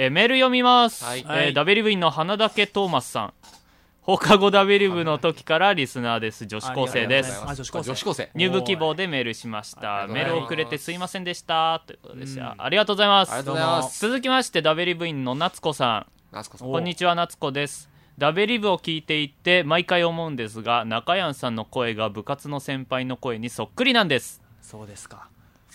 えーメール読みます、はい。えー W 部員の花竹トーマスさん。放課後 W 部の時からリスナーです。女子高生です。あ女子高生。女子高生。入部希望でメールしました。メール遅れてすいませんでした。ということですうん。ありがとうございます。ありがとうございます。続きまして W 部員の夏子さん。夏子さん。こんにちは夏子です。ダベリブを聞いていて毎回思うんですが中山さんの声が部活の先輩の声にそっくりなんです。そうですか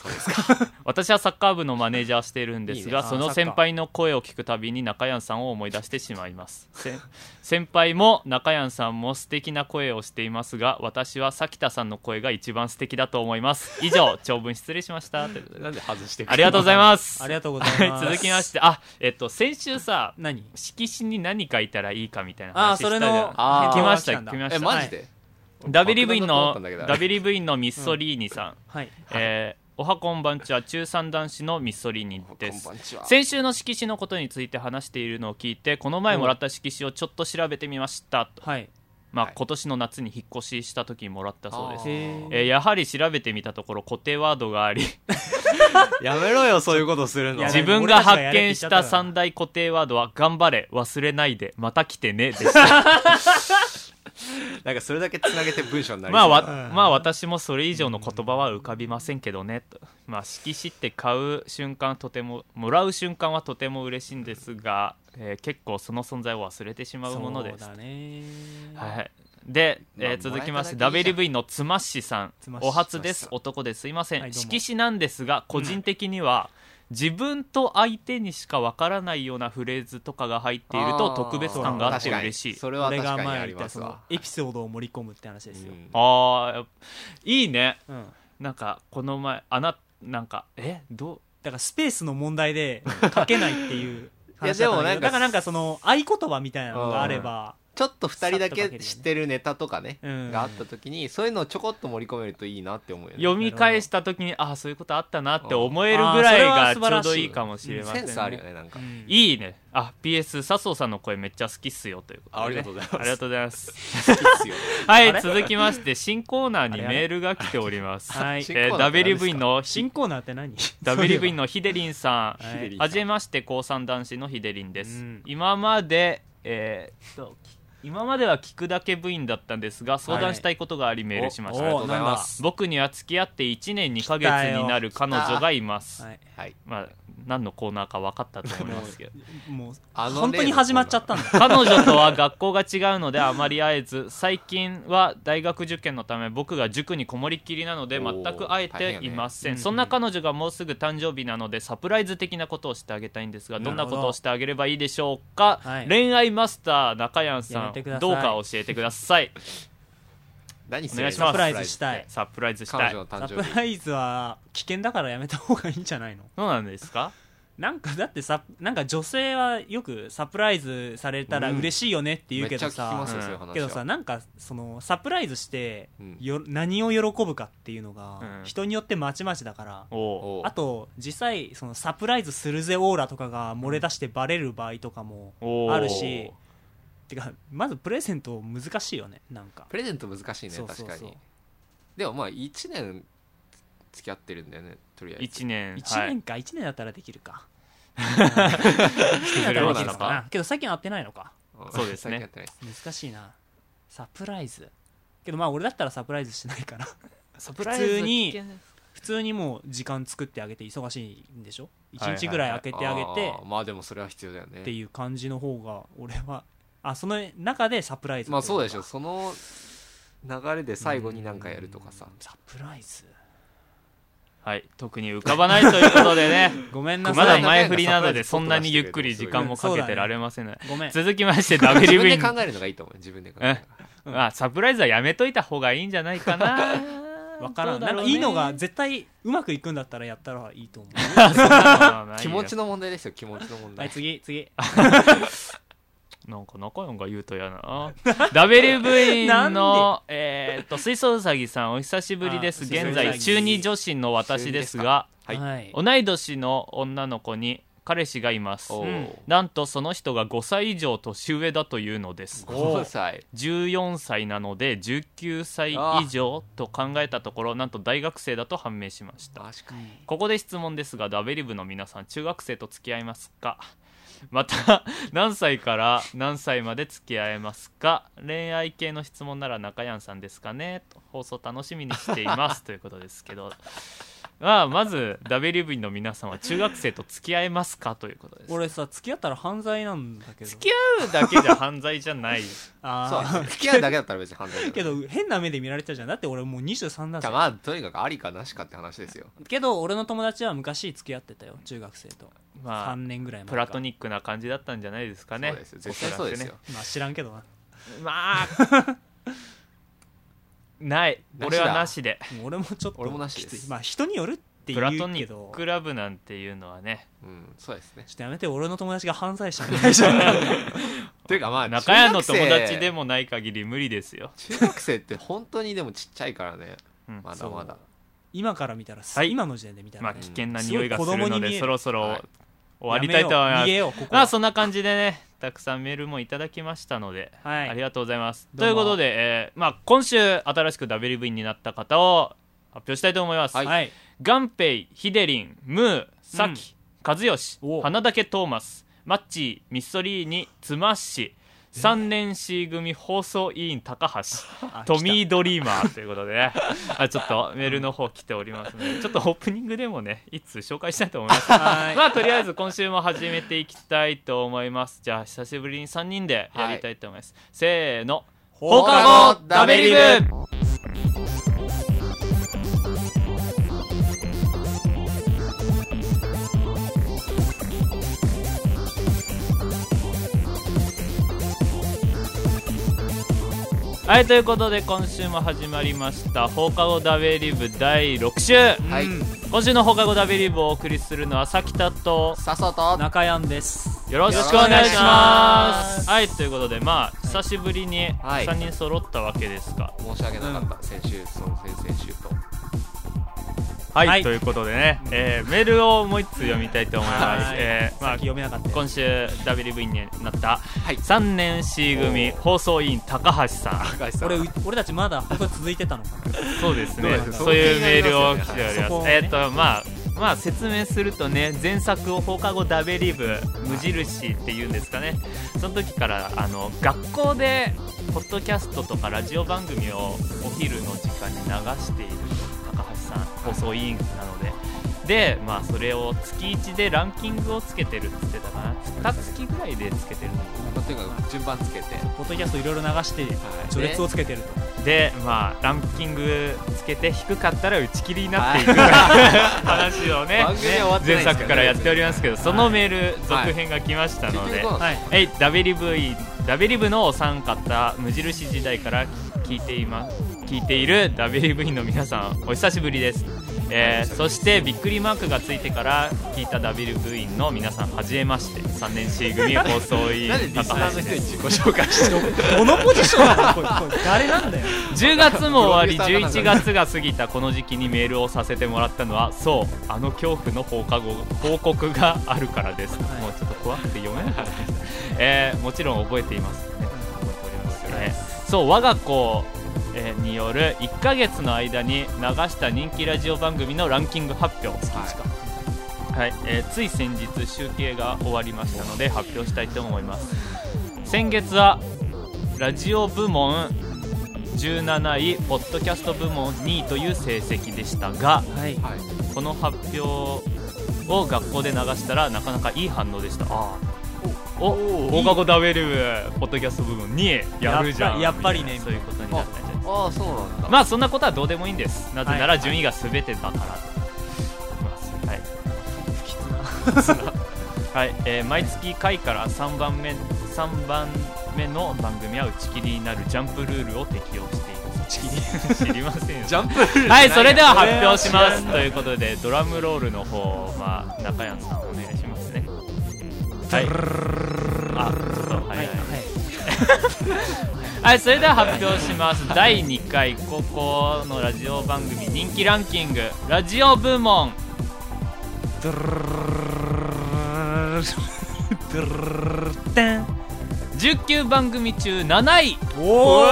私はサッカー部のマネージャーしているんですがいいね。その先輩の声を聞くたびに中山さんを思い出してしまいます。せ先輩も中山さんも素敵な声をしていますが私は咲田さんの声が一番素敵だと思います。以上 長文失礼しました。ということでなんで外してくありがとうございます。ありがとうございます。はい続きましてあえっと先週さ何？色紙に何書いたらいいかみたいなああ話したじゃん。それの来ました来ました。えマジで？ダビリ部員の爆弾だと思ったんだけど。ダビリ部員のミッソリーニさん、はい。えーおはこんばんちは中三男子のミッソリーニです。先週の色紙のことについて話しているのを聞いてこの前もらった色紙をちょっと調べてみました。と、はい。まあはい。今年の夏に引っ越しした時にもらったそうです。えーやはり調べてみたところ固定ワードがあり。やめろよそういうことするの。自分が発見した三大固定ワードは「頑張れ忘れないでまた来てね」でした なんかそれだけつなげて文章になりまあまあ私もそれ以上の言葉は浮かびませんけどね。とまあ色紙って買う瞬間とてももらう瞬間はとても嬉しいんですが、えー結構その存在を忘れてしまうものです。そうだね。はい。で、えーまあ続きまして WV のつまっしさん。お初です。男です。いません、はい色紙なんですが個人的には、自分と相手にしかわからないようなフレーズとかが入っていると特別感があって嬉しい。それは確かにありますわ。エピソードを盛り込むって話ですよ。うん。ああいいね。うんなんかこの前あななんかえ？どう？だからスペースの問題で書けないっていういや話だったんだけど でもなんかだからなんかその合言葉みたいなのがあればちょっと二人だけ知ってるネタとかねうん。があった時にそういうのをちょこっと盛り込めるといいなって思うよね。読み返した時にああそういうことあったなって思えるぐらいがちょうどいいかもしれませんね。センスあるよねなんか。うん。いいね。あ PS 笹生さんの声めっちゃ好きっすよということ。で、ね、あありがとうございます。ありがとうございます。好きですよ。はい続きまして新コーナーにメールが来ております。はい。WV の新コーナーって何？WV のヒデリンさん。はいはじめまして高三男子のヒデリンです、うん。今までえーっと今までは聞くだけ部員だったんですが相談したいことがありメールしました、おありがとうございます僕には付き合って1年2ヶ月になる彼女がいます、はい。はい。まあ何のコーナーか分かったと思いますけど。もう本当に始まっちゃったんだ。彼女とは学校が違うのであまり会えず最近は大学受験のため僕が塾にこもりっきりなので全く会えていません、ね。そんな彼女がもうすぐ誕生日なのでサプライズ的なことをしてあげたいんですがどんなことをしてあげればいいでしょうか、はい。恋愛マスター中山さんてください。どうか教えてください。何すお願いします。サプライズしたい。サプライズした彼い女の誕生日。サプライズは危険だからやめた方がいいんじゃないの？そうなんですか？なんかだってさなんか女性はよくサプライズされたら嬉しいよねって言うけどさ。うんけどさなんかそのサプライズしてうんよ何を喜ぶかっていうのがうん。人によってまちまちだから。う。あと実際そのサプライズするぜオーラとかが漏れ出してバレる場合とかもあるしてかまずプレゼント難しいよねなんか。プレゼント難しいねそうそうそう。確かに。でもまあ1年付き合ってるんだよねとりあえず。1年1年か1年だったらできるか。はい、だったらできるのかな。んですかな。けど最近会ってないのか。うんそうですね。最近やってないです難しいな。サプライズ。けどまあ俺だったらサプライズしないから。サプライズ普通に普通にもう時間作ってあげて忙しいんでしょ？1日ぐらい。空けてあげて。あーまあでもそれは必要だよね。っていう感じの方が俺はあその中でサプライズまあそうでしょょその流れで最後に何かやるとかさ。サプライズ。はい。特に浮かばないということでね。ごめんなまさい。だ前振りなのでそんなにゆっくり時間もかけてられませんねごめん。続きまして自分 WV でに考えるのがいいと思う。自分で考えるの。があサプライズはやめといた方がいいんじゃないかな。わからん。なんかいいのが絶対うまくいくんだったらやったらいいと思う。気持ちのの問題ですよ気持ちの問はい題次次なんか中山が言うとやな。WV のえーっと水槽うさぎさんお久しぶりです。あ現在中二女子の私ですがはい。はい。同い年の女の子に彼氏がいます。おうん。ーなんとその人が5歳以上年上だというのです。5歳。14歳なので19歳以上と考えたところなんと大学生だと判明しました。確かに。ここで質問ですがダベリブの皆さん中学生と付き合いますか？また何歳から何歳まで付き合えますか？恋愛系の質問なら中山さんですかね？と。放送楽しみにしています。ということですけど。まあまず WV の皆さんは中学生と付き合えますかということです。俺さ付き合ったら犯罪なんだけど。付き合うだけじゃ犯罪じゃない。あそう付き合うだけだったら別に反対だけど変な目で見られちゃうじゃん。だって俺もう23だぜ。まあとにかくありかなしかって話ですよ。けど俺の友達は昔付き合ってたよ。中学生と。まあ3年ぐらい前かプラトニックな感じだったんじゃないですかね。そうですよ。絶対そうですよ、まあ知らんけどな。まあ ない。俺はなしで。俺もちょっと俺もなしです。きつい。まあ人によるってプ言ラトニッうけどクラブなんていうのはね。うんそうですね。ちょっとやめて俺の友達が犯罪者みたいじゃんというかまあ中屋の友達でももない限り無理ですよ、中学生って本当にでもちっちゃいからね。うん。まだまだ。今から見たらす、はい。今の時点で見たら、ねまあ危険な匂いがするのでそろそろはい。終わりたいと思います。やめよう逃げようここ。まあそんな感じでねたくさんメールもいただきましたので、はい。ありがとうございます。ということで、えーまあ、今週新しく WV になった方を発表したいと思います、はい。はい。ガンペイ、ヒデリン、ムー、サキ、和義、お。花竹トーマス、マッチー、ミッソリーニ、ツマッシ、3年 C 組放送委員高橋、あトミードリーマーということでね、あちょっとメールの方来ておりますので、ちょっとオープニングでもね、いつ紹介したいと思います。はい。まあとりあえず今週も始めていきたいと思います。じゃあ久しぶりに3人でやりたいと思います。せーの、放課後ダベリブはいということで今週も始まりました放課後ダベリブ第6週。はい。うん。今週の放課後ダベリブをお送りするのはさきたとさっそと。中山です。よろしくお願いします。はいということでまあ久しぶりにはい。3人揃ったわけですが。申し訳なかった、先週その先々週とはい、はい。ということでね、えーメールをもう一つ読みたいと思います、はい。えーまあ読めなかったよ。今週 WV になった。はい。3年 C 組放送委員高橋さん。高橋さん。俺う俺たちまだ本当に続いてたのか。なそうですね。そういうメールを来ております。ね。えーっとまあまあ説明するとね前作を放課後ダベリブ無印っていうんですかね。その時からあの学校でポッドキャストとかラジオ番組をお昼の時間に流しているさん放送委員なので。でまあそれを月1でランキングをつけてるって言ってたかな。2月ぐらいでつけてるのまあとにかく順番つけて。ポッドキャストいろいろ流して序列をつけてると。でまあランキングつけて低かったら打ち切りになっていく。話をね前作からやっておりますけどそのメール続編が来ましたので、はい。はい、ダベリブイダベリブのお三方無印時代から聞いています聞いている WV の皆さんお久しぶりです、えーそしてびっくりマークがついてから聞いた WV の皆さんはじめまして。3年 C 組放送委員高ナーの人橋ですに自己紹介して どのポジションなの？これこれ誰なんだよ。10月も終わりプロデューサーかなんか11月が過ぎたこの時期にメールをさせてもらったのはそうあの恐怖の放課後報告があるからです、はい。もうちょっと怖くて読めなかったです、えーもちろん覚えていますね。覚えております、えーそう我が子えーによる1ヶ月の間に流した人気ラジオ番組のランキング発表、はい。えーつい先日集計が終わりましたので発表したいと思います。先月はラジオ部門17位ポッドキャスト部門2位という成績でしたがはい。はい。この発表を学校で流したらなかなかいい反応でした。あおお放課後ダベルポッドキャスト部門2位やるじゃん。やっぱりやっぱりね。そういうことになったんじゃないですかああそうなんだ。まあそんなことはどうでもいいんです。なぜなはいら順位が全てだからはい。はい、えー毎月回から3番目3番目の番組は打ち切りになるジャンプルールを適用しています。知りませんよ ジャンプルールはいそれでは発表します。ということでドラムロールの方まあ中山さんお願いしますね。はい。あちょっとははい。い、はい はい、それでは発表します。第2回高校のラジオ番組人気ランキング。ラジオ部門。ドゥルルルルルドゥルルルルテン19番組中7位。おおー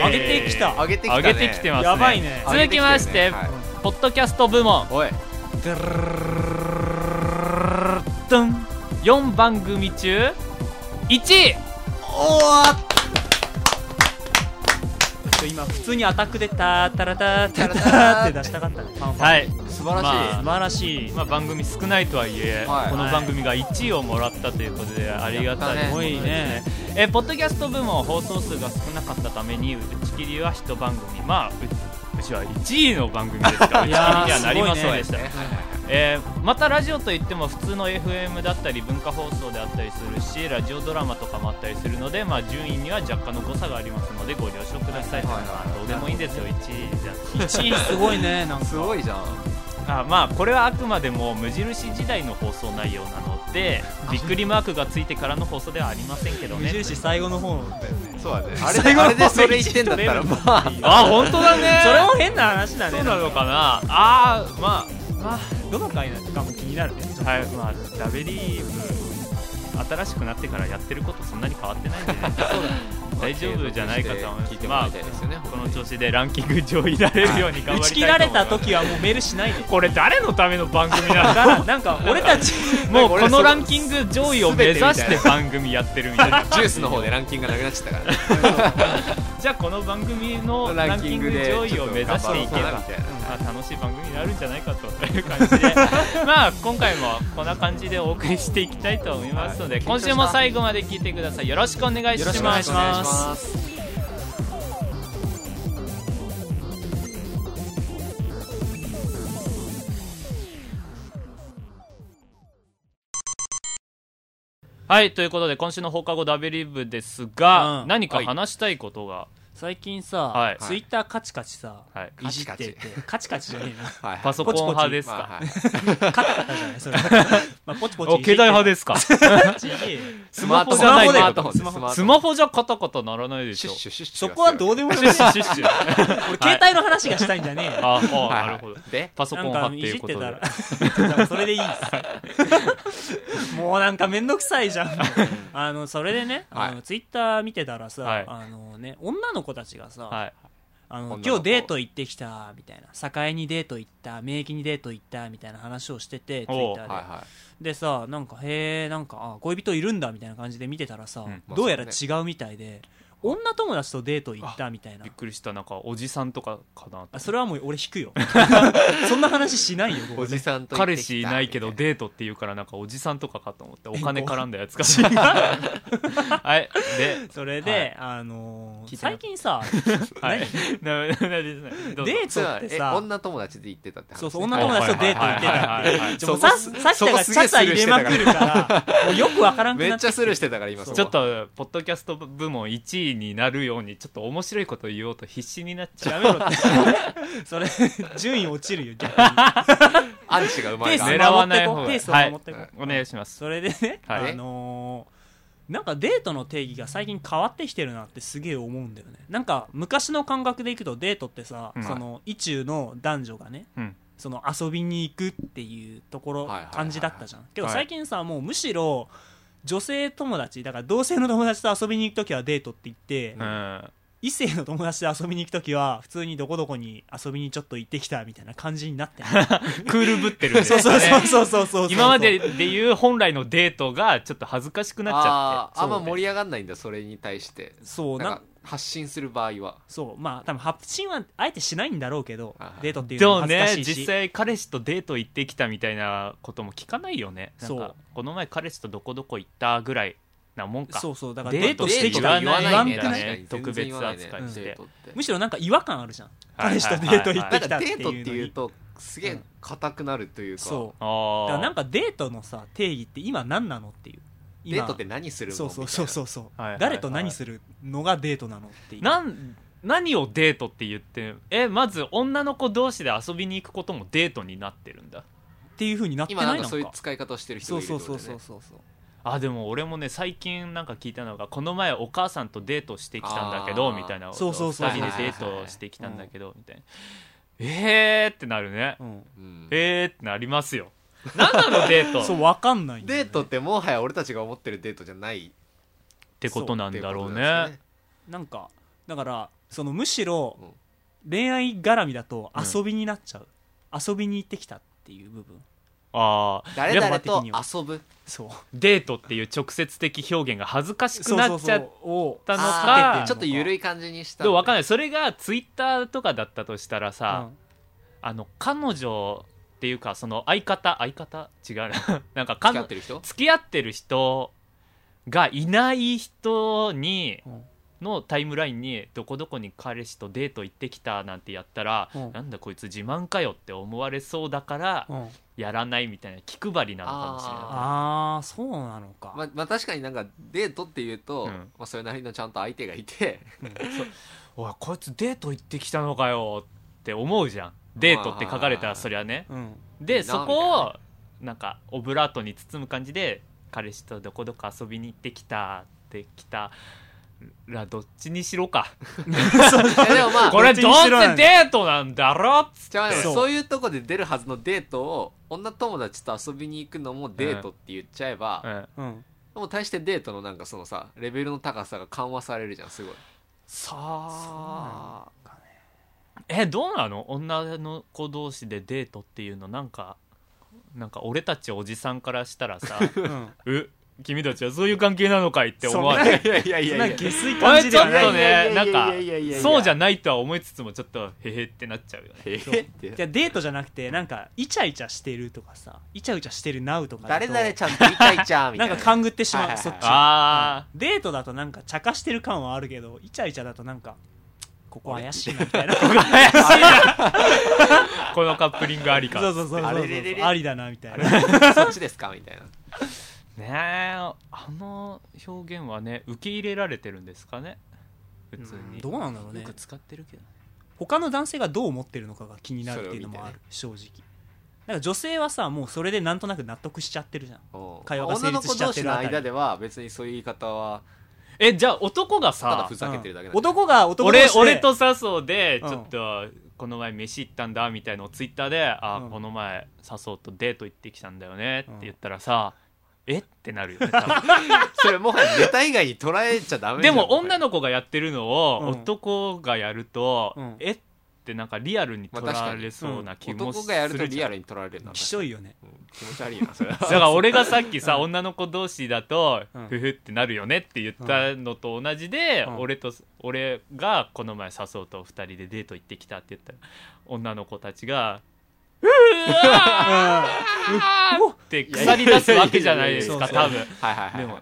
い。い上げてきた。上げてきたね。上げてきてますね。やばいね。続きまして、上げてきてるね。はい。ポッドキャスト部門。ルルルルルルルトン4番組中1位。おー今普通にアタックでタータラタータラターって出したかった。ねファンファンはい。素晴らしい、まあ素晴らしい。まあ、番組少ないとはいえ、はい。この番組が1位をもらったということでありがたいすごいね。えポッドキャスト部門放送数が少なかったために打ち切りは1番組。まあううちは1位の番組ですから打ち切りにいやーはなりませんでした、ねはいはいはいえーまたラジオといっても普通の FM だったり文化放送であったりするしラジオドラマとかもあったりするので、まあ、順位には若干の誤差がありますのでご了承ください、はいはいはい。まあどうでもいいんですよ。1位じゃ1位すごいねなんか。すごいじゃん。あまあこれはあくまでも無印時代の放送内容なのでびっくりマークがついてからの放送ではありませんけどね。無印最後の方だよね。そうだね。あ れ最後のであれでそれ言ってんだったらまあ。あ本当だね。それも変な話だね。そうなのかな。あーまあまどの回なのかも気になるね。あはい。まあダベリーブ新しくなってからやってることそんなに変わってないんでね。大丈夫じゃないかと思います。聞いてもらいたいですよね、この調子でランキング上位になれるように頑張りたいと思います。打ち切られた時はもうメールしないでこれ誰のための番組なだの？からなんか俺たち もうこのランキング上位を目指して番組やってるみたいな。ジュースの方でランキングがなくなっちゃったからねじゃあこの番組のランキング上位を目指していけばまあ、楽しい番組になるんじゃないかという感じで。まあ今回もこんな感じでお送りしていきたいと思いますので、はい。今週も最後まで聞いてください。よろしくお願いしますはいということで今週の放課後ダベリブですが、うん。何か話したいことが、最近さ、はい。ツイッターカチカチさ、はい。いじっててカチカチ。じゃねえな。はいパソコン派ですか、まあはい。カタカタじゃないそれ。まあポチポチお携帯派ですか？す スマホじゃないスマホじゃカタカタならないでしょ。そこはどうでもい。い俺携帯の話がしたいんじゃねえ。よああ、はい。なるほど。で？パソコン派っていうことで。いじってたら。だからそれでいいです。もうなんかめんどくさいじゃん。あのそれでね、あはい。のツイッター見てたらさ、はい。あのね女の子たちがさ、はい。あの今日デート行ってきたみたいな栄にデート行った名駅にデート行ったみたいな話をしててツイッターで、はいはでさなんかへえんかあ恋人いるんだみたいな感じで見てたらさ、うん。どうやら違うみたいで、女友達とデート行ったみたいな。びっくりした。なんかおじさんとかかなあそれはもう俺引くよ。そんな話しないよここおじさんと彼氏いないけどデートっていうからなんかおじさんとかかと思ってお金絡んだやつか はい。でそれで、あのー聞いてな最近さ、はい。なななどうぞ。デートってさ女友達で行ってたって話？ねそうそう女友達とデート行ってたはいはいはいはいでもささっきがチャチャ入れまくるからもうよくわからんくめなってっちゃスルーしてたから今そこちょっとポッドキャスト部門1位になるようにちょっと面白いこと言おうと必死になっちゃう。やめろってそれ順位落ちるよ逆に。アンチが生まれたペース狙わない方が。ペースを守ってこう。はい。お願いします。それでね、はい。あのーなんかデートの定義が最近変わってきてるなってすげえ思うんだよね。なんか昔の感覚でいくとデートってさ、うん。その意中の男女がねうん。その遊びに行くっていうところ、はいはいはいはい。感じだったじゃん。けどはい。最近さもうむしろ女性友達だから同性の友達と遊びに行く時はデートって言って、うん。異性の友達と遊びに行く時は普通にどこどこに遊びにちょっと行ってきたみたいな感じになってる。クールぶってるねそうそうそうそうそう。今まででいう本来のデートがちょっと恥ずかしくなっちゃって。あんま盛り上がんないんだそれに対して。そうな発信する場合は。そう。まあ多分発信はあえてしないんだろうけどデートっていうのは恥ずかしいし。実際彼氏とデート行ってきたみたいなことも聞かないよね。そう。かこの前彼氏とどこどこ行ったぐらいなもんか。そうそうだからデートしてきた言わない言わんんだくないね。特別扱いして。むしろなんか違和感あるじゃん。はい彼氏とデート行ってきたっていうのデートっていうにとすげえ硬くなるというか。そう。あだからあなんかデートのさ定義って今何なのっていう。今。デートって何するの？そうそうそうそう誰と何するのがデートなのっていう。なん何をデートって言ってえまず女の子同士で遊びに行くこともデートになってるんだ。っていう風になってないのか。今なんかそういう使い方をしてる人そうがいるそうそうそううそうそうあでも俺もね最近なんか聞いたのがこの前お母さんとデートしてきたんだけどみたいなそうそうそう2人でデートしてきたんだけどみたいな。えーってなるね。うん。うん。えーってなりますよ。何なのデート？っ そう分かんないね。デートってもはや俺たちが思ってるデートじゃないてことなんだろうっていうね。なんかだからそのむしろうん。恋愛絡みだと遊びになっちゃう、遊びに行ってきたっていう部分ああ誰々と的には。遊ぶ。そう。デートっていう直接的表現が恥ずかしくなっちゃっをたの避かちょっと緩い感じにしたでも分かんない。それがツイッターとかだったとしたらさ、うん。あの彼女っていうかその相方相方？違うな。なんか付き合ってる人？付き合ってる人がいない人にうんのタイムラインにどこどこに彼氏とデート行ってきたなんてやったら、うん。なんだこいつ自慢かよって思われそうだからうん。やらないみたいな気配りなのかもしれない。ああそうなのか、まあ、まあ確かになんかデートっていうと、うん。まあ、それなりのちゃんと相手がいて。おいこいつデート行ってきたのかよって思うじゃん。デートって書かれたらそりゃね。うん。でいいなそこをなんかオブラートに包む感じで彼氏とどこどこ遊びに行ってきたってきたらどっちにしろかいやでもまあこれどうっちにしろせデートなんだろっつってじゃあそうそういうとこで出るはずのデートを女友達と遊びに行くのもデートって言っちゃえば、うんうんもう大してデートのなんかそのさレベルの高さが緩和されるじゃんすごいさあえどうなの女の子同士でデートっていうのなんかなんか俺たちおじさんからしたらさうん「う君たちはそういう関係なのかい?」って思わない？いやいやいそんな下水こ感れちょっじではないとねなんかいやいやいや。いやそうじゃないとは思いつつもちょっとへへってなっちゃうよね。えーってじゃあデートじゃなくてなんかイチャイチャしてるとかさイチャイチャしてるナウとか誰々ちゃんとイチャイチャみたなないんか勘ぐってしまう、そっちあうんデートだとなんか茶化してる感はあるけどイチャイチャだとなんかここ怪しいなみたいな。あ このカップリングありか。そうそうそうありだなみたいな。そっちですか？みたいなねえあの表現はね受け入れられてるんですかね普通に。どうなんだろうね。よく使ってるけどね。他の男性がどう思ってるのかが気になるっていうのもある、正直。なんか女性はさもうそれでなんとなく納得しちゃってるじゃん。会話が成女の子立しちゃっ同士のてるあたり間では別にそういう言い方は。えじゃあ男がさただふざけてるだけなん。だ男が男同俺俺と笹生でうんちょっとこの前飯行ったんだみたいのをツイッターで「あ、うん。この前笹生とデート行ってきたんだよね」って言ったらさ「え？っ?」てなるよね多分。それもはやネタ以外に捉えちゃダメでも女のの子がやってるのをうん。男がやると「うん。え？っ?」てなんかリアルにまあ取られそうな気もす男がやるとリアルに取られるなきしょいよね。うん気持ち悪いなそれは。だから俺がさっきさ、女の子同士だと、うん。ふふってなるよねって言ったのと同じで、うん。俺と俺がこの前笹生と二人でデート行ってきたって言った。ら女の子たちが「うわー!」って腐り出すわけじゃないですか多分。はいはいはいでも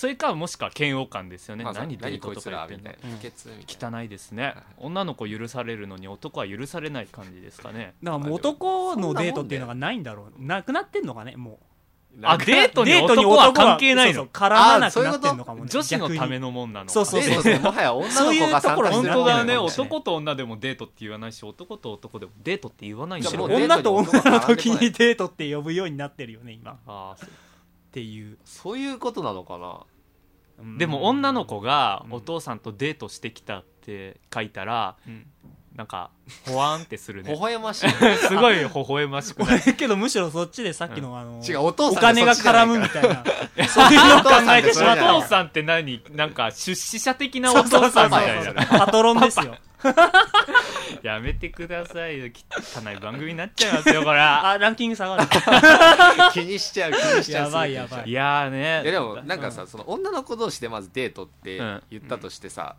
それかもしくは嫌悪感ですよね、まあ何デート何こといつから言ってんの。みたいな。不潔みたいな汚いですね女の子許されるのに男は許されない感じですかね。だからもう男のデートっていうのがないんだろう。なくなってんのかねもあデーうトにデートに男は関係ないの？そうそう絡まなくなってんのかもね。女子のためののもんなのかそうそうデートってもはや女の子が参加してる本当だね。そういうところになってる男と女でもデートって言わないし男と男でもデートって言わないんだよじゃあもうデー女と女の時にデートって呼ぶようになってるよね今。っあーそうていうそういうことなのかな。でも女の子がうん。お父さんとデートしてきたって書いたらうんなんかほわんってする微ね笑ましい すごい微笑ましくない。俺けどむしろそっちでさっきのあの違うお父おさん金が絡むみたいな。そういうのを考えてしまおったわ父さんって何？なんか出資者的なお父さんみたいな。パトロンですよ やめてくださいよ。汚い番組になっちゃいますよこれ あランキング下がる。気にしちゃう気にしちゃう。やばいやばい。やーね。いやでもなんかさ、その女の子同士でまずデートってうん。言ったとしてさ、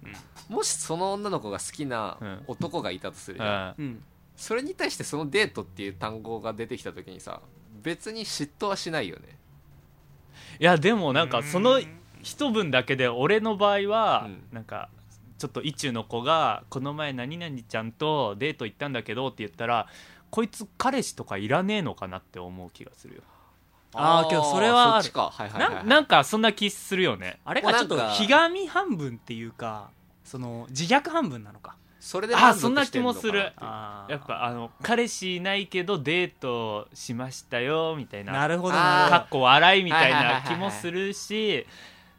うもしその女の子が好きなうん。男がいたとするじゃん、うん。うん。それに対してそのデートっていう単語が出てきた時にさ別に嫉妬はしないよね。いやでもなんかその一文だけで俺の場合はうん。なんかちょっと意中の子が「この前何々ちゃんとデート行ったんだけど」って言ったらこいつ彼氏とかいらねえのかなって思う気がするよ。あーけどそれはあか。はいはいはい、はい、ななんかそんな気するよね。あれかちょっとなんかひがみ半分っていうかその自虐半分なのか。それで満足あそんな気もする。やっぱあの彼氏いないけどデートしましたよみたいな。なるほどなるほかっこ笑いみたいな気もするし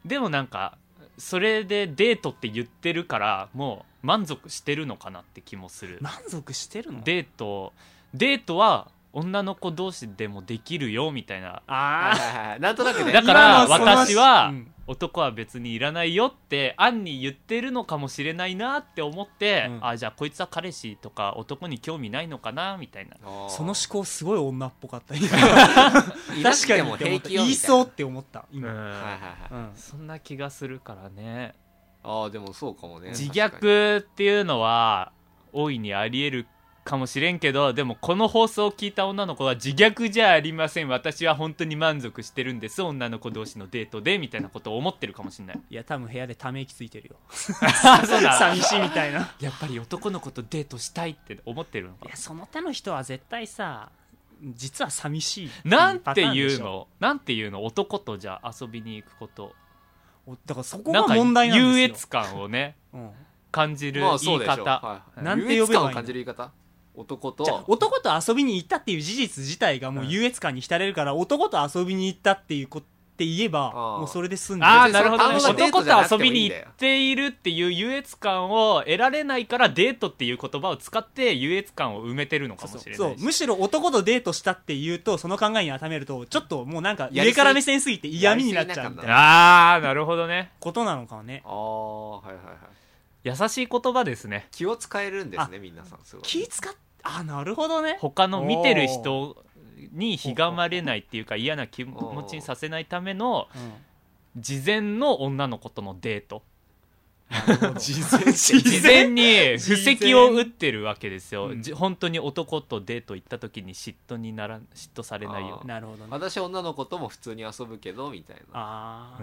でもなんかそれでデートって言ってるからもう満足してるのかなって気もする。ど満足してるの？デートデートは女の子同士でもできるよみたいな。あはいはいはい。なんとなくね。だから今のその私はうん。男は別にいらないよって暗に言ってるのかもしれないなって思って、うん。あじゃあこいつは彼氏とか男に興味ないのかなみたいな。その思考すごい女っぽかった。確かにてもって思った平気よ言いそうって思った。今、うん。はいはいはい。うん。そんな気がするからね。ああでもそうかもね。自確かに虐っていうのは大いにあり得るかもしれんけどでもこの放送を聞いた女の子は自虐じゃありません。私は本当に満足してるんです。女の子同士のデートでみたいなことを思ってるかもしれない。いや多分部屋でため息ついてるよ。あ そうだ寂しいみたいな。やっぱり男の子とデートしたいって思ってるのか。いやその手の人は絶対さ実は寂しいなんパていうターンでしょ。のなんていうの？男とじゃあ遊びに行くこと。おだからそこが問題なんですよ。優越感をねうん。感じる言いまあそうでしょ。方、はい。なんて呼べばいいの？優越感を感じる言い方男と。じゃあ男と遊びに行ったっていう事実自体がもう優越感に浸れるから、男と遊びに行ったっていうことって言えばもうそれで済んでああなるほどね。男と遊びに行っているっていう優越感を得られないからデートっていう言葉を使って優越感を埋めてるのかもしれそないむしろ男とデートしたって言うとその考えに当てはめるとちょっともうなんか上から目線すぎて嫌味になっちゃうみたいな。ああなるほどね。ことなのかもね。ああはいはいはい優しい言葉ですね。気を使えるんですね皆さんすごい。気使っあなるほどね。他の見てる人にひがまれないっていうか嫌な気持ちにさせないためのうん事前の女の子とのデート。事前 事前。に布石を打ってるわけですよ、うん。じ本当に男とデート行った時に嫉妬になら嫉妬されないように。なるほどね。私女の子とも普通に遊ぶけどみたいな。ああ、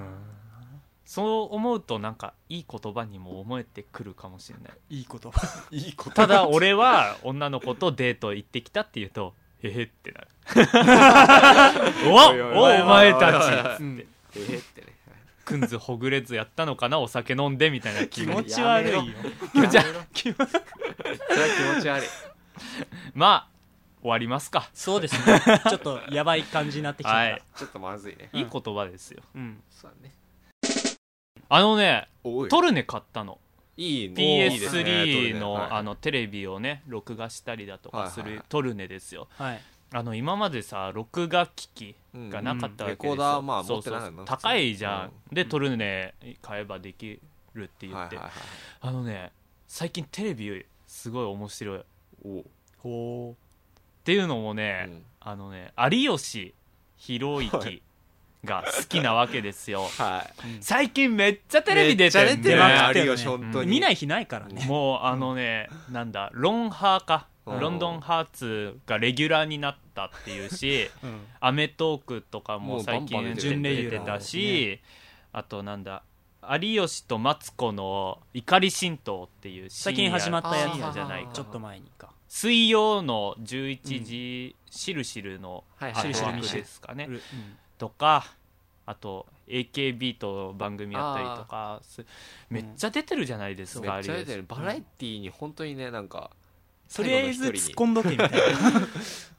そう思うとなんかいい言葉にも思えてくるかもしれない。いい言葉。いいことただ俺は女の子とデート行ってきたって言うとへへってなる。おおいお前たちおいおい。おいうん。えーってね。くんずほぐれずやったのかなお酒飲んでみたいな気持ち悪いよ。気持ち悪い。気持ち悪い。まあ終わりますか。そうですね。ちょっとやばい感じになってきた、はい。ちょっとまずいね。いい言葉ですよ。うん、そうだねあのねトルネ買ったの。いいねいいですね PS3 はいあのテレビをね録画したりだとかすはいはいはい。るトルネですよ。はい。あの今までさ録画機器うんがなかったわけですよ、レコーダーまあそうそう持ってないの。高いじゃん、うん。でトルネ買えばできるって言って、はいはいはいあのね最近テレビすごい面白い。っお。ほていうのもね、うん。あのね有吉弘行が好きなわけですよ。はい。最近めっちゃテレビ出てるんでめっちゃ出てる見ない日ないからね。もうあのね、なんだロンハーか。うん。ロンドンハーツがレギュラーになったっていうし「うん。アメトーーク」とかも最近もうバンバン出出てる。て出てたし、あとなんだ有吉とマツコの「怒り神道」っていう最近始まったやつ深夜じゃないか。ちょっと前にか。水曜の11時、しるしるのはいはいはい。枠ですかね、うんとかあと AKB と番組やったりとかすめっちゃ出てるじゃないですか、めっちゃ出てる。バラエティーに本当にねなんかとりあえず突っ込んどけみたいな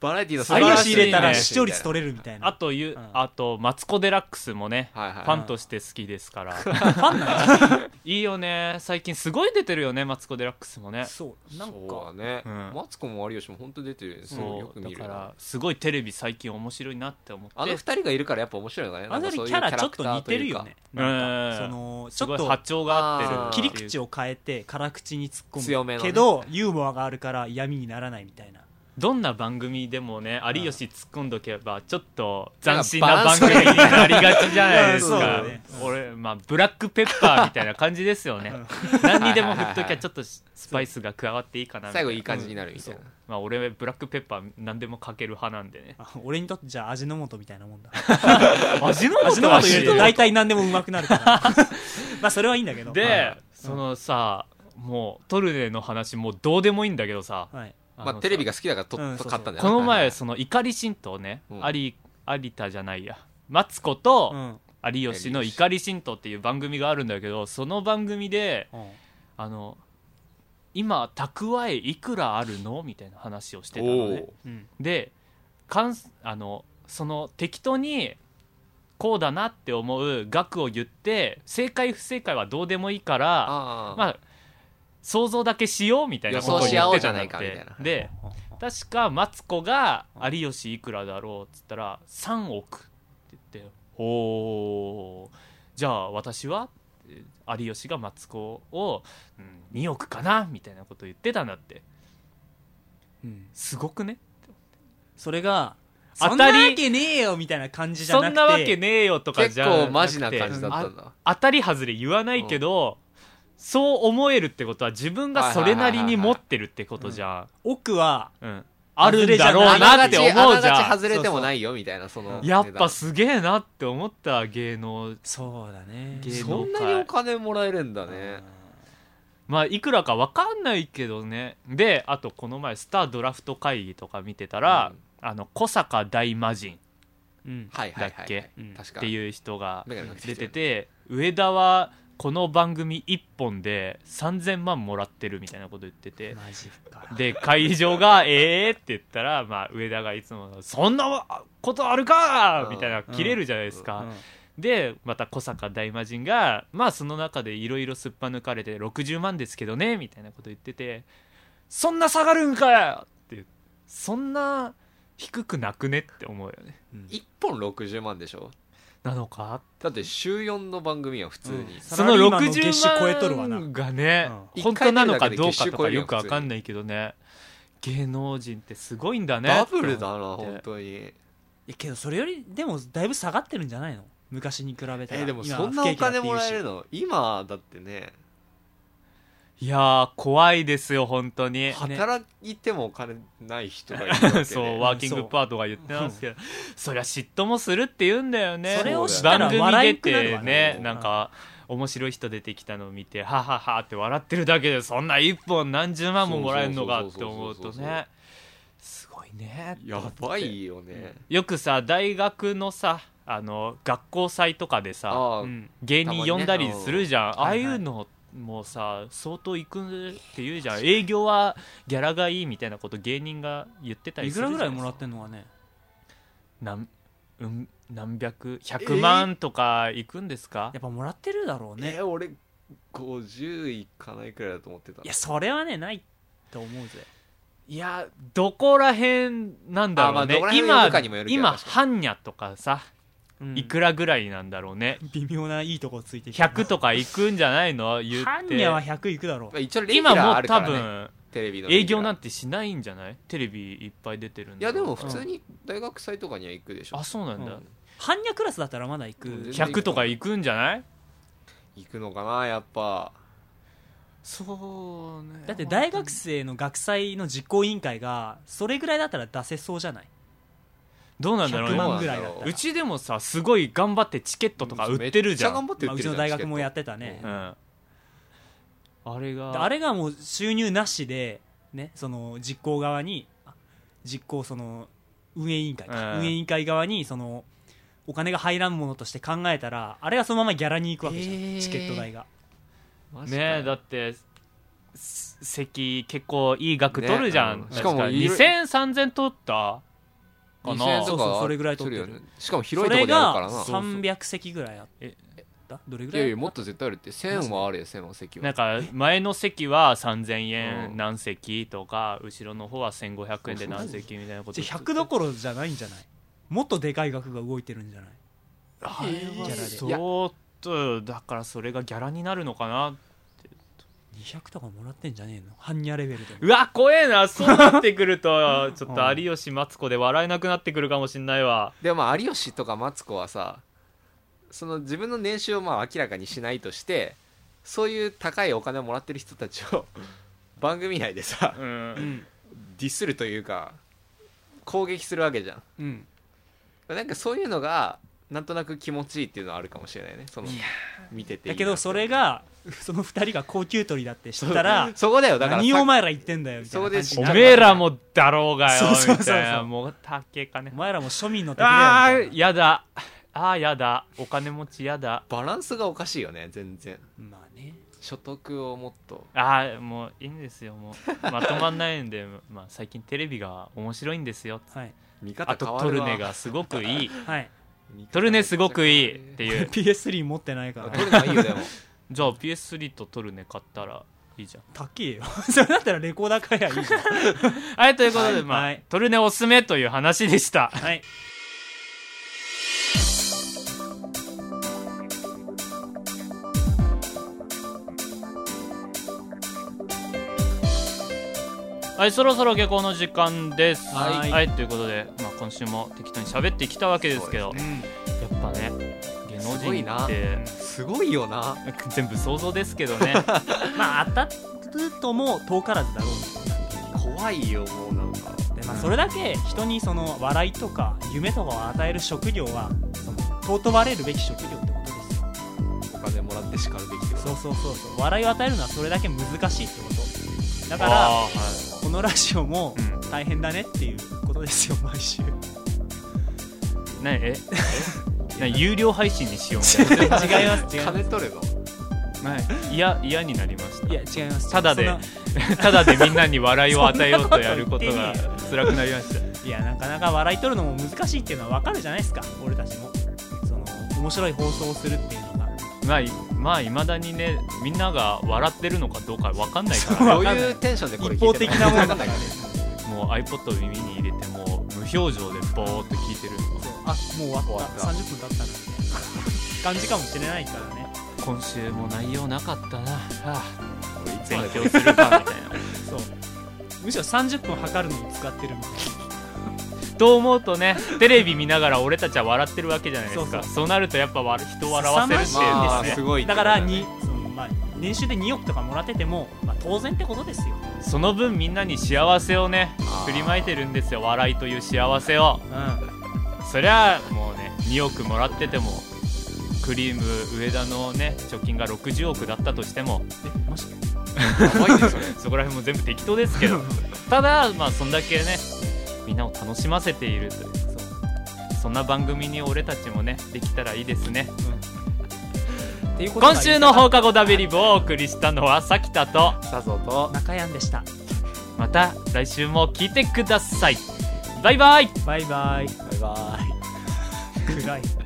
バラエティーの素晴らしい有吉入れたらね。視聴率取れるみたいなあという、ん。あとマツコ・デラックスもね、はいはいファンとして好きですから。ファンなんだ。いいよね。最近すごい出てるよねマツコ・デラックスもね。そう。なんそうかだね、うん。マツコも有吉も本当出てるよねそうよそうだく見るよからすごいテレビ最近面白いなって思って。あの二人がいるからやっぱ面白いのかね。あんかそういうキャラちょっと似てるよね。キャラクターというか。なんそのちすごいょっと波長が合ってる切り口を変えて辛口に突っ込む。強めのね。けどユーモアがあるから嫌味にならないみたいな。どんな番組でもね有吉突っ込んどけばちょっと斬新な番組になりがちじゃないですか。ね。俺まあブラックペッパーみたいな感じですよね。何にでも振っときゃちょっとスパイスが加わっていいかな最後い感じになるみたいな、まあ俺ブラックペッパー何でもかける派なんでね。あ俺にとってじゃあ味の素みたいなもんだ。味 の味の素入れると大体何でもうまくなるから。まあそれはいいんだけど。でそのさもうトルネの話もうどうでもいいんだけどさ。はい。まあテレビが好きだからと、うんそうそう。と買ったんだよこの前はいその怒り神道ね、うん。有有田じゃないや。マツコとうん。有吉の怒り神道っていう番組があるんだけどその番組でうん。あの今蓄えいくらあるの？みたいな話をしてたのね。おう。ん。でかんあのその適当にこうだなって思う額を言って正解不正解はどうでもいいからああまあ想像だけしようみたいなことを言ってたんだ予想し合おうじゃないかみたいな。ってで確かマツコが「有吉いくらだろう?」っつったら「3億」って言って「おーじゃあ私はえー有吉がマツコを、うん、2億かなみたいなこと言ってたんだって。うん。すごくね。それが当たりそんなわけねえよみたいな感じじゃなくてそんなわけねえよとか結じゃなくて。構マジな感じだったんだ。当たり外れ言わないけど、そう思えるってことは自分がそれなりに持ってるってことじゃ。奥はん、うん、あるんだろうなって思うじあながちゃん。外れてもないよみたいなそのやっぱすげえなって思った芸能。そうだね。芸そんなにお金もらえるんだね。まあいくらか分かんないけどね。であとこの前スタードラフト会議とか見てたら、あの小坂大魔神。うん。はいはいはいはい。だっけ？うん。確かっていう人が出てて上田はこの番組1本で3000万もらってるみたいなこと言ってて。マジか。で会場が「えー?」って言ったら、まあ、上田がいつも「そんなことあるか!」みたいな切れるじゃないですか、でまた小坂大魔神がまあその中でいろいろすっぱ抜かれて60万ですけどねみたいなこと言ってて「そんな下がるんかよ!」ってそんな低くなくね？って思うよね。1本60万でしょ？なのか？だって週4の番組は普通に、うん。そのサラリーマンの月収60超えとるわな。万がね、うん。本当なのかどうかとかよくわかんないけどね。芸能人ってすごいんだね。ダブルだな本当に。いやけどそれよりでもだいぶ下がってるんじゃないの？昔に比べたら。えでも今そんなお金もらえるの？今だってねいやー怖いですよ本当に。働いてもお金ない人がいるわけで。そうワーキングパートが言ってますけど。そりゃ嫉妬もするって言うんだよね。それをしたら番組出笑いくなるねねな。んか面白い人出てきたのを見てはははって笑ってるだけでそんな一本何十万ももらえるのかって思うとね。すごいね。やばいよね、よくさ大学のさあの学校祭とかでさうん。芸人呼んだりするじゃん、ああいうのもさ相当行くって言うじゃん営業はギャラがいいみたいなこと芸人が言ってたりいするじゃんくらぐらいもらってんのかね。なん、うん、何百100万とか行くんですか？や、っぱもらってるだろうね。え俺50いかないくらいだと思ってた。いやそれはねないと思うぜ。いやどこら辺なんだろうね、あまあどこら辺今のかにもよるけど今確かに。ハンニャとかさ。うんいくらぐらいなんだろうね、微妙ないいとこついてきた100とか行くんじゃないの？言って。ハンニャは100いくだろまあ一応レギュ今もう多ラーあるから、ね、分テレビの営業なんててしないんじゃない？テレビいっぱい出てるんだいやでもうん。普通に大学祭とかには行くでしょ、あそうなんだ、うん。ハンニャクラスだったらまだ行く。うん100とか行くんじゃない？行くのかなやっぱ。そうね。だって大学生の学祭の実行委員会がそれぐらいだったら出せそうじゃない？どうなんだろう100ね万ぐらいだった。らうちでもさすごい頑張ってチケットとか売ってるじゃん、めっちゃ頑張って売まあ、うちってるじゃんの大学もやってたね。うん、あれでがあれがもう収入なしで、ね、その実行側にあ実行その運営委員会か、うん。運営委員会側にそのお金が入らんものとして考えたらあれがそのままギャラに行くわけじゃん、へー。チケット代が。マジかよ。ねだってす席結構いい額取るじゃん、ねうん。確しかもいろ20003000取ったか2000なそうそうそれぐらい取ってる。すよね。しかもそ広いとこれがでやるからな。そうそう。300席ぐらいあっえた？どれぐいらいやいやもっと絶対あるって。1000はあるよ1000は席は。なんか前の席は3000円うん。何席とか後ろの方は1500円で何席みたいなことじゃあ100どころじゃないんじゃない？もっとでかい額が動いてるんじゃない？あれはギャラで。相当だからそれがギャラになるのかな200とかもらってんじゃねえの？般若レベルでも。うわ怖えな。そうなってくると ちょっと有吉マツコで笑えなくなってくるかもしんないわ。でもまあ有吉とかマツコはさその自分の年収をまあ明らかにしないとしてそういう高いお金をもらってる人たちを 番組内でさううんん。ディスるというか攻撃するわけじゃん。うん。なんかそういうのがなんとなく気持ちいいっていうのはあるかもしれないね。その見てていいなだけどそれが その2人が高級取りだって知ったらそこだよ。だから何をおさ前ら言ってんだよみたいな感じおめえらもだろうがよそうそうそうそう。みたいな。もう竹かね。お前らも庶民の敵あだよーやだ。あーやだ。お金持ちやだ。バランスがおかしいよね全然。まあね。所得をもっと。あーもういいんですよもう。まとまんないんで、まあ、最近テレビが面白いんですよ。はい。見あと方変わるわ。トルネがすごくいい。はいトルネすごくいいっていう。PS3 持ってないから。トルネはいいよでも。じゃあ PS3 とトルネ買ったらいいじゃん。高えよ。それだったらレコーダー買えばいいじゃん。はいということで、まあ、はい。はい。トルネおすすめという話でした。はいはいそろそろ下校の時間です。はい。ということで、まあ、今週も適当に喋ってきたわけですけど。そうですうんやっぱね芸能人ってすごいよな。全部想像ですけどね。まあ当たるとも遠からずだろう。怖いよもうなんか。で、まあ、それだけ人にその笑いとか夢とかを与える職業は尊ばれるべき職業ってことですよ。お金もらってしかるべきそうそうそうそう。笑いを与えるのはそれだけ難しいってこと。だからはい。このラジオもうん。大変だねっていうことですよ毎週。なえ？えな有料配信にしようみたいな。違います違いま金取るのはい嫌嫌になりましすいや違います。ただでた ただでみんなに笑いを与えようとやることが辛くなりました。ないやなかなか笑い取るのも難しいっていうのは分かるじゃないですか俺たちも。その面白い放送をするっていうのがまあいまあいまだにねみんなが笑ってるのかどうかわかんないから。どうい。うテンションでこれ一方的なものもう iPod を耳に入れてもう無表情でボーって聞いてるあもう終わった。終わった。30分経ったなみたいな感じかもしれないからね。今週も内容なかったな、はあ、勉強するかみたいな。そう。むしろ30分測るのに使ってるみたいと思うとねテレビ見ながら俺たちは笑ってるわけじゃないですか。そうそそうなるとやっぱわ人を笑わせるっていうですすごいなだからにその、まあ、年収で2億とかもらってても、まあ、当然ってことですよ、その分みんなに幸せをね振りまいてるんですよ。笑いという幸せを。うそりゃもうね2億もらっててもクリーム上田のね貯金が60億だったとしても。ん、えマジ？やばいねそれ。そこら辺も全部適当ですけど。ただまあそんだけねみんなを楽しませているというそんな番組に俺たちもねできたらいいですね。うことが今週の放課後ダベリブをお送りしたのはさきたとさぞと。中山でした。また来週も聞いてください。バイバイ。バイバイ。バイバイ。暗い